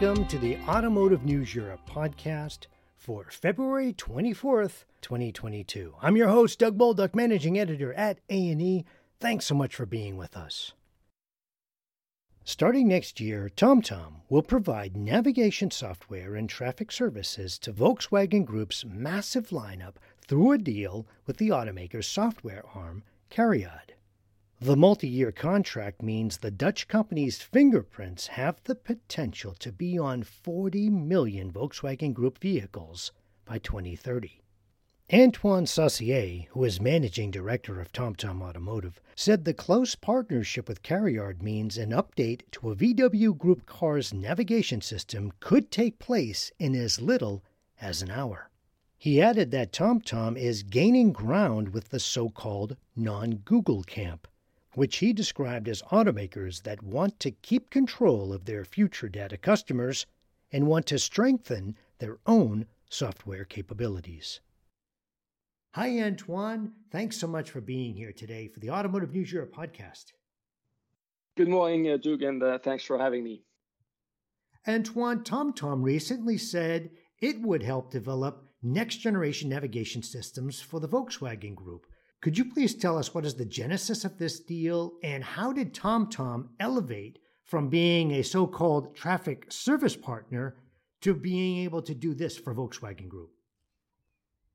Welcome to the Automotive News Europe podcast for February 24th, 2022. I'm your host, Doug Bolduc, managing editor at ANE. Thanks so much for being with us. Starting next year, TomTom will provide navigation software and traffic services to Volkswagen Group's massive lineup through a deal with the automaker's software arm, Cariad. The multi year contract means the Dutch company's fingerprints have the potential to be on 40 million Volkswagen Group vehicles by 2030. Antoine Saucier, who is managing director of TomTom Automotive, said the close partnership with Cariad means an update to a VW Group car's navigation system could take place in as little as an hour. He added that TomTom is gaining ground with the so called non Google camp, which he described as automakers that want to keep control of their future data customers and want to strengthen their own software capabilities. Hi, Antoine. Thanks so much for being here today for the Automotive News Europe podcast. Good morning, uh, Doug, and uh, thanks for having me. Antoine, TomTom recently said it would help develop next generation navigation systems for the Volkswagen Group. Could you please tell us what is the genesis of this deal and how did TomTom elevate from being a so called traffic service partner to being able to do this for Volkswagen Group?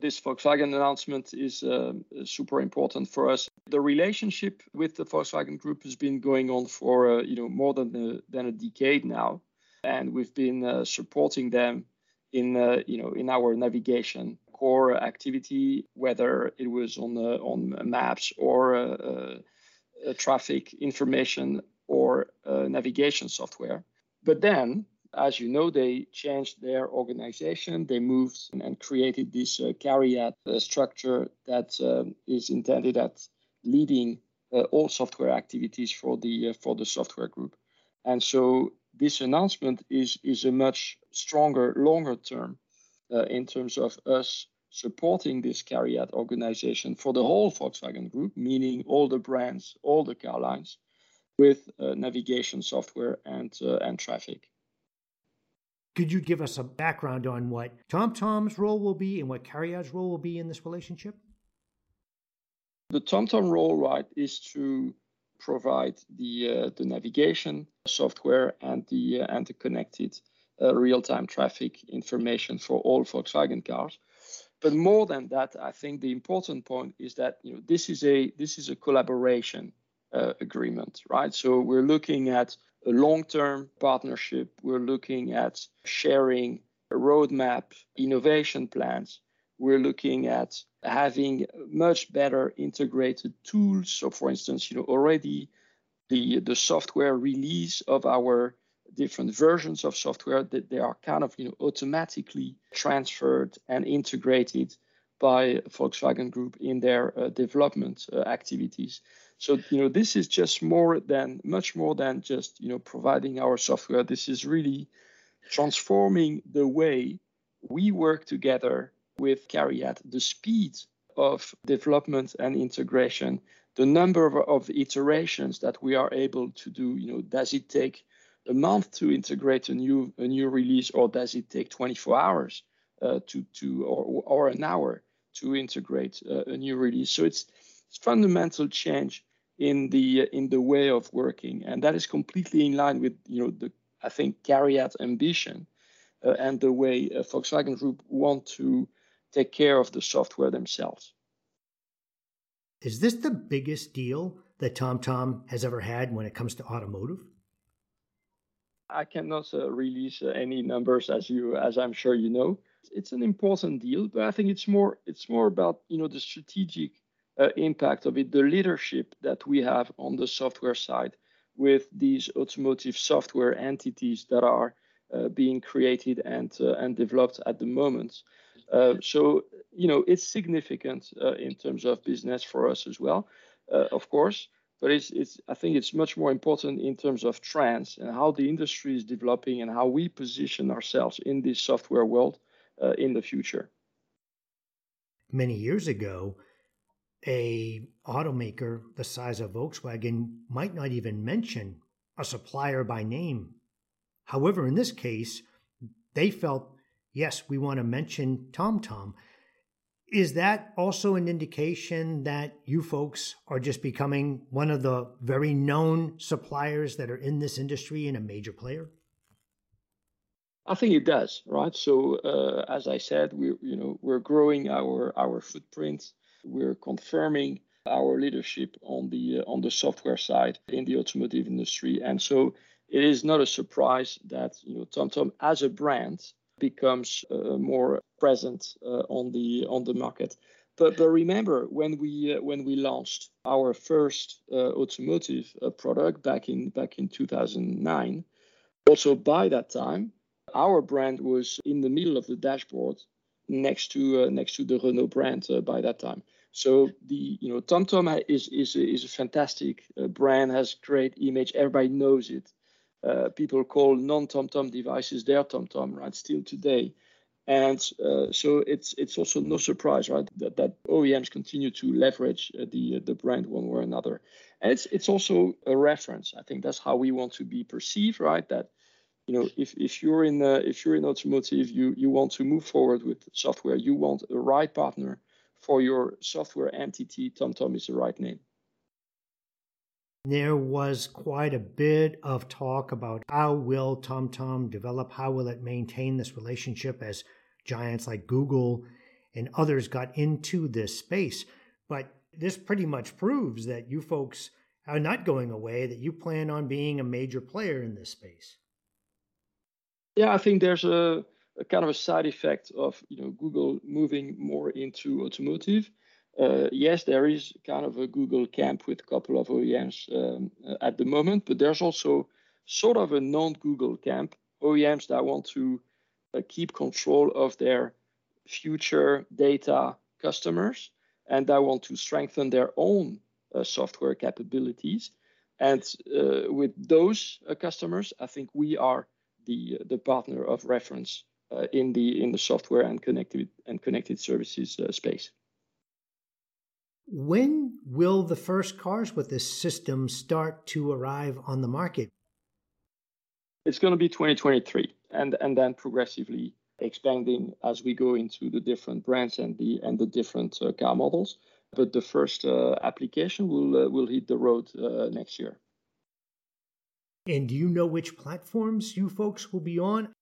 This Volkswagen announcement is uh, super important for us. The relationship with the Volkswagen Group has been going on for uh, you know more than a, than a decade now, and we've been uh, supporting them in uh, you know in our navigation core activity, whether it was on uh, on maps or uh, uh, traffic information or navigation software. But then, as you know, they changed their organization. They moved and created this uh, Cariad structure that um, is intended at leading uh, all software activities for the uh, for the software group. And so this announcement is is a much stronger, longer term uh, in terms of us supporting this Cariad organization for the whole Volkswagen Group, meaning all the brands, all the car lines, with uh, navigation software and uh, and traffic. Could you give us a background on what TomTom's role will be and what Cariad's role will be in this relationship? The TomTom role, right, is to provide the uh, the navigation software and the uh, and the connected uh, real-time traffic information for all Volkswagen cars. But more than that, I think the important point is that you know this is a this is a collaboration uh, agreement, right? So we're looking at a long-term partnership. We're looking at sharing a roadmap, innovation plans. We're looking at having much better integrated tools. So, for instance, you know already the the software release of our different versions of software that they are kind of you know automatically transferred and integrated by Volkswagen Group in their uh, development uh, activities. So you know this is just more than much more than just you know providing our software. This is really transforming the way we work together with Cariad, the speed of development and integration, the number of, of iterations that we are able to do. You know, does it take a month to integrate a new a new release, or does it take 24 hours uh, to to or, or an hour to integrate uh, a new release? So it's, it's fundamental change in the in the way of working, and that is completely in line with you know the I think Cariad ambition uh, and the way uh, Volkswagen Group want to take care of the software themselves. Is this the biggest deal that TomTom has ever had when it comes to automotive? I cannot uh, release uh, any numbers as you as I'm sure you know. It's an important deal, but I think it's more it's more about you know the strategic uh, impact of it, the leadership that we have on the software side with these automotive software entities that are uh, being created and uh, and developed at the moment. Uh, so you know it's significant in terms of business for us as well, of course but it's, it's I think it's much more important in terms of trends and how the industry is developing and how we position ourselves in this software world uh, in the future. Many years ago, a automaker the size of Volkswagen might not even mention a supplier by name. However, in this case, they felt, yes, we want to mention TomTom. Is that also an indication that you folks are just becoming one of the very known suppliers that are in this industry and a major player? I think it does, right? So uh, as I said, we you know we're growing our our footprint. We're confirming our leadership on the uh, on the software side in the automotive industry, and so it is not a surprise that you know TomTom as a brand becomes uh, more present uh, on the on the market. But, but remember when we uh, when we launched our first uh, automotive uh, product back in back in 2009, also by that time our brand was in the middle of the dashboard next to uh, next to the Renault brand by that time. So the you know TomTom is is is a fantastic brand, has great image. Everybody knows it uh, people call non-TomTom devices their TomTom, right? Still today, and uh, so it's it's also no surprise, right, that, that OEMs continue to leverage uh, the the brand one way or another, and it's it's also a reference. I think that's how we want to be perceived, right? That you know, if, if you're in uh, if you're in automotive, you you want to move forward with software, you want a right partner for your software entity. TomTom is the right name. There was quite a bit of talk about how will TomTom develop, how will it maintain this relationship as giants like Google and others got into this space. But this pretty much proves that you folks are not going away, that you plan on being a major player in this space. Yeah, I think there's a, a kind of a side effect of you know Google moving more into automotive uh, yes, there is kind of a Google camp with a couple of OEMs um, uh, at the moment, but there's also sort of a non-Google camp, OEMs that want to uh, keep control of their future data customers and that want to strengthen their own uh, software capabilities. And uh, with those uh, customers, I think we are the the partner of reference in the in the software and connected and connected services space. When will the first cars with this system start to arrive on the market? It's going to be 2023 and, and then progressively expanding as we go into the different brands and the and the different uh, car models. But the first uh, application will uh, will hit the road uh, next year. And do you know which platforms you folks will be on?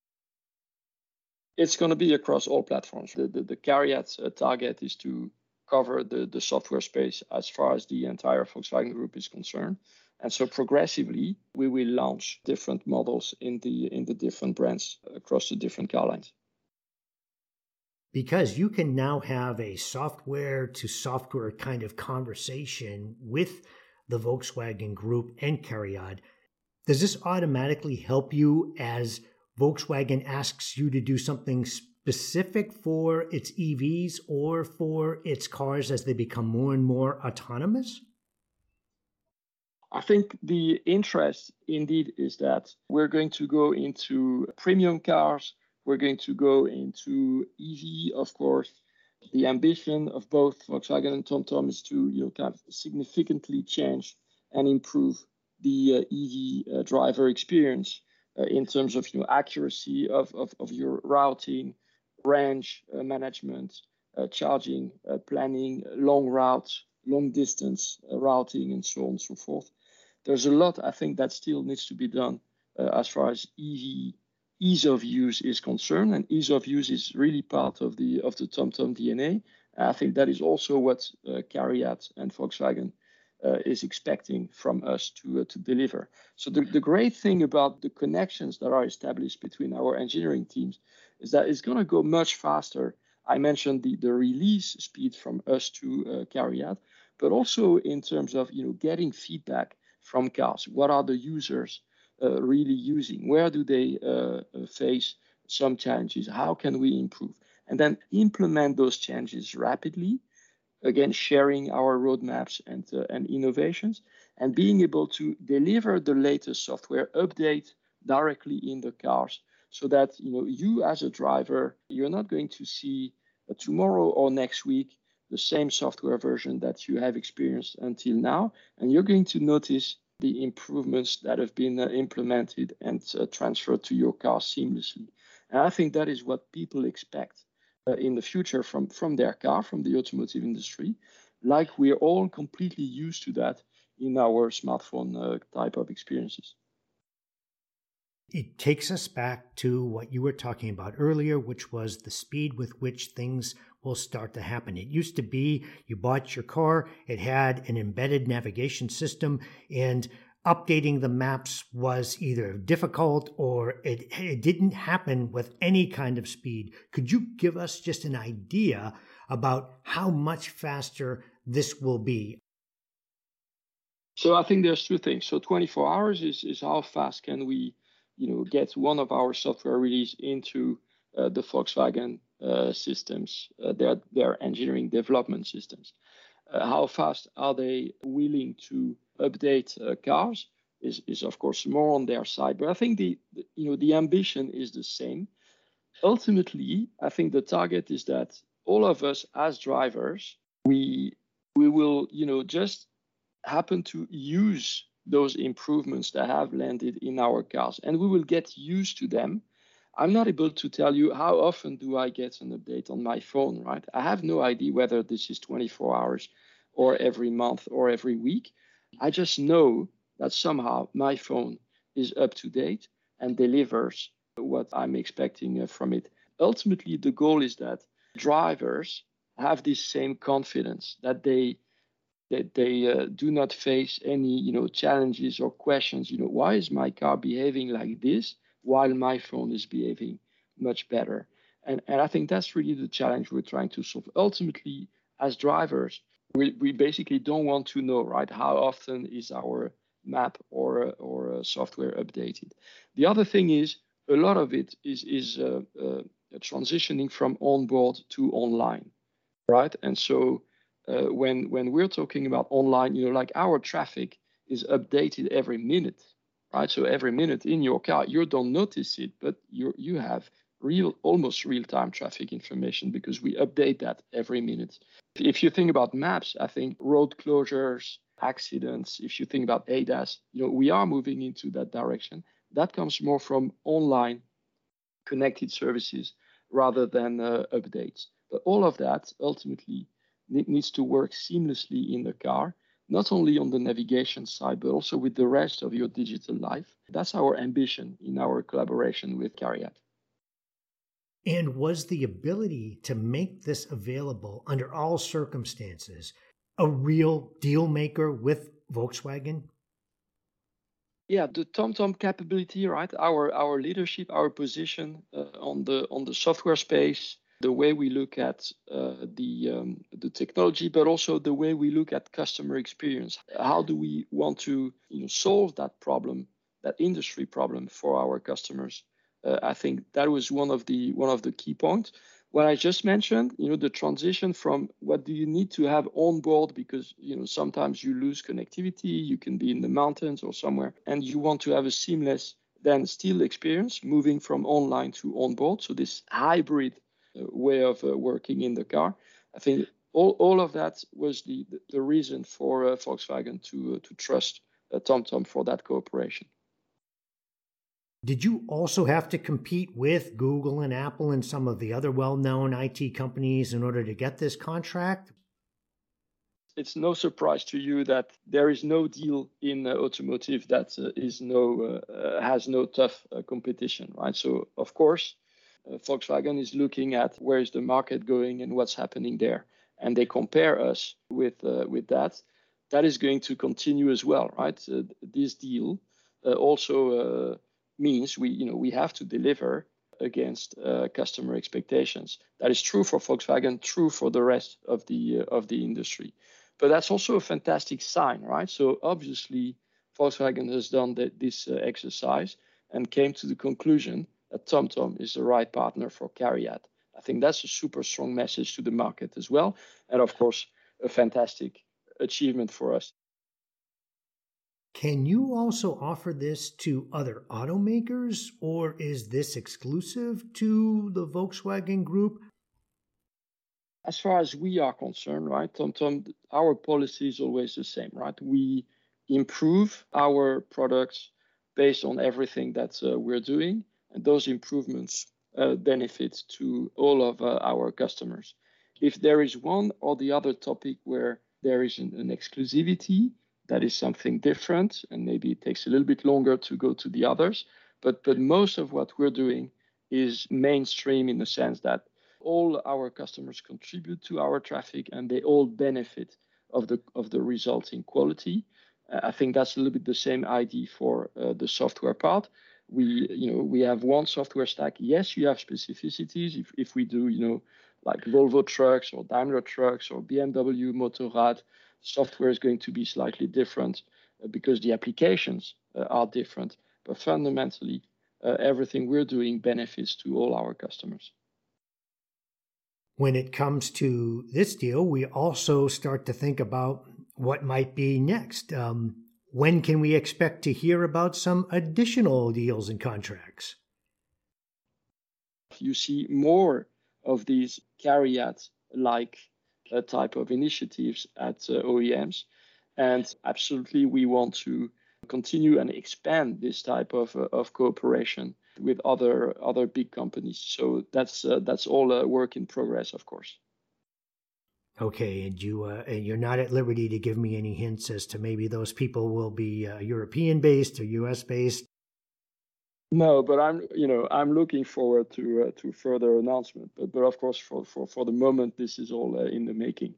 It's going to be across all platforms. The the, the CARIAD uh, target is to cover the, the software space as far as the entire Volkswagen Group is concerned. And so progressively, we will launch different models in the in the different brands across the different car lines. Because you can now have a software to software kind of conversation with the Volkswagen Group and CARIAD. Does this automatically help you as Volkswagen asks you to do something specific for its EVs or for its cars as they become more and more autonomous? I think the interest indeed is that we're going to go into premium cars, we're going to go into EV, of course. The ambition of both Volkswagen and TomTom is to you know, kind of significantly change and improve the uh, EV uh, driver experience uh, in terms of you know, accuracy of, of, of your routing, range uh, management, uh, charging, uh, planning, long routes, long distance routing, and so on and so forth. There's a lot I think that still needs to be done as far as EV ease of use is concerned, and ease of use is really part of the of the TomTom DNA. I think that is also what uh, and Volkswagen uh, is expecting from us to uh, to deliver. So the, the great thing about the connections that are established between our engineering teams is that it's going to go much faster. I mentioned the, the release speed from us to uh, CARIAD, but also in terms of you know getting feedback from cars. What are the users uh, really using? Where do they uh, uh, face some challenges? How can we improve? And then implement those changes rapidly. Again, sharing our roadmaps and uh, and innovations, and being able to deliver the latest software update directly in the cars so that you know you as a driver you're not going to see uh, tomorrow or next week the same software version that you have experienced until now and you're going to notice the improvements that have been uh, implemented and uh, transferred to your car seamlessly. And I think that is what people expect in the future from, from their car, from the automotive industry, like we're all completely used to that in our smartphone uh, type of experiences. It takes us back to what you were talking about earlier, which was the speed with which things will start to happen. It used to be you bought your car, it had an embedded navigation system, and updating the maps was either difficult or it, it didn't happen with any kind of speed. Could you give us just an idea about how much faster this will be? So I think there's two things. So 24 hours is, is how fast can we you know, get one of our software release into uh, the Volkswagen uh, systems, uh, their their engineering development systems. Uh, how fast are they willing to update uh, cars? Is, is of course more on their side, but I think the, the you know the ambition is the same. Ultimately, I think the target is that all of us as drivers, we we will you know just happen to use those improvements that have landed in our cars and we will get used to them i'm not able to tell you how often do i get an update on my phone right i have no idea whether this is 24 hours or every month or every week i just know that somehow my phone is up to date and delivers what i'm expecting uh, from it. Ultimately the goal is that drivers have this same confidence that they that they uh, do not face any you know challenges or questions you know why is my car behaving like this while my phone is behaving much better? And and i think that's really the challenge we're trying to solve. Ultimately as drivers we, we basically don't want to know right how often is our map or or software updated the other thing is a lot of it is is uh, uh, transitioning from onboard to online right and so uh, when when we're talking about online, you know, like our traffic is updated every minute, right? So every minute in your car, you don't notice it, but you you have real almost real time traffic information because we update that every minute. If you think about maps, I think road closures, accidents. If you think about ADAS, you know, we are moving into that direction. That comes more from online connected services rather than uh, updates. But all of that ultimately needs to work seamlessly in the car, not only on the navigation side, but also with the rest of your digital life. That's our ambition in our collaboration with CARIAD. And was the ability to make this available under all circumstances a real deal maker with Volkswagen? Yeah, the TomTom capability, right? Our our leadership, our position uh, on the on the software space, the way we look at uh, the um, the technology, but also the way we look at customer experience. How do we want to you know solve that problem, that industry problem for our customers? Uh, I think that was one of the one of the key points. What I just mentioned, you know, the transition from what do you need to have on board because you know sometimes you lose connectivity, you can be in the mountains or somewhere, and you want to have a seamless then still experience moving from online to on board. So this hybrid way of uh, working in the car. I think all, all of that was the, the reason for uh, Volkswagen to, uh, to trust TomTom for that cooperation. Did you also have to compete with Google and Apple and some of the other well known IT companies in order to get this contract? It's no surprise to you that there is no deal in uh, automotive that uh, is no uh, has no tough competition, right? So of course, uh, Volkswagen is looking at where is the market going and what's happening there, and they compare us with uh, with that. That is going to continue as well, right? Uh, this deal also means we you know we have to deliver against uh, customer expectations. That is true for Volkswagen, true for the rest of the uh, of the industry. But that's also a fantastic sign, right? So obviously, Volkswagen has done the, this uh, exercise and came to the conclusion that TomTom is the right partner for CARIAD. I think that's a super strong message to the market as well. And of course, a fantastic achievement for us. Can you also offer this to other automakers, or is this exclusive to the Volkswagen Group? As far as we are concerned, right, TomTom, our policy is always the same, right? We improve our products based on everything that uh, we're doing. And those improvements uh, benefit to all of uh, our customers. If there is one or the other topic where there is an, an exclusivity, that is something different, and maybe it takes a little bit longer to go to the others. But but most of what we're doing is mainstream in the sense that all our customers contribute to our traffic and they all benefit of the of the resulting quality. I think that's a little bit the same idea for uh, the software part. We you know we have one software stack. Yes, you have specificities. If if we do you know like Volvo trucks or Daimler trucks or BMW Motorrad, software is going to be slightly different uh, because the applications uh, are different. But fundamentally, uh, everything we're doing benefits to all our customers. When it comes to this deal, we also start to think about what might be next. Um, when can we expect to hear about some additional deals and contracts? You see more of these CARIAD like uh, type of initiatives at uh, OEMs. And absolutely, we want to continue and expand this type of, uh, of cooperation with other other big companies. So that's uh, that's all a work in progress, of course. Okay, and you uh, and you're not at liberty to give me any hints as to maybe those people will be uh, European based or U.S. based. No, but I'm you know I'm looking forward to uh, to further announcement. But but of course for for for the moment this is all uh, in the making.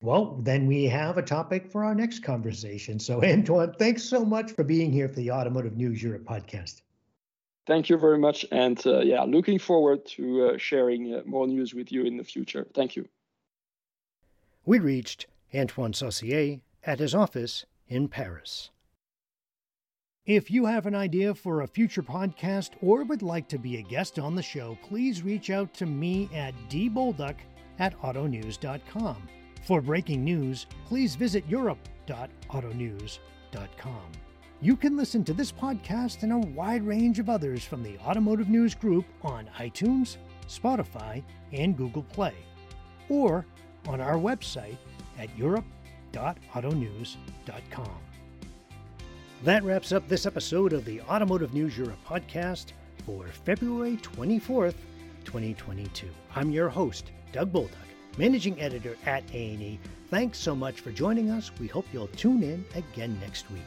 Well, then we have a topic for our next conversation. So Antoine, thanks so much for being here for the Automotive News Europe podcast. Thank you very much, and uh, yeah, looking forward to uh, sharing uh, more news with you in the future. Thank you. We reached Antoine Saucier at his office in Paris. If you have an idea for a future podcast or would like to be a guest on the show, please reach out to me at dbolduc at autonews.com. For breaking news, please visit europe.autonews.com. You can listen to this podcast and a wide range of others from the Automotive News Group on iTunes, Spotify, and Google Play, or on our website at europe.autonews.com. That wraps up this episode of the Automotive News Europe podcast for February 24th, 2022. I'm your host, Doug Bolduc, managing editor at ANE. Thanks so much for joining us. We hope you'll tune in again next week.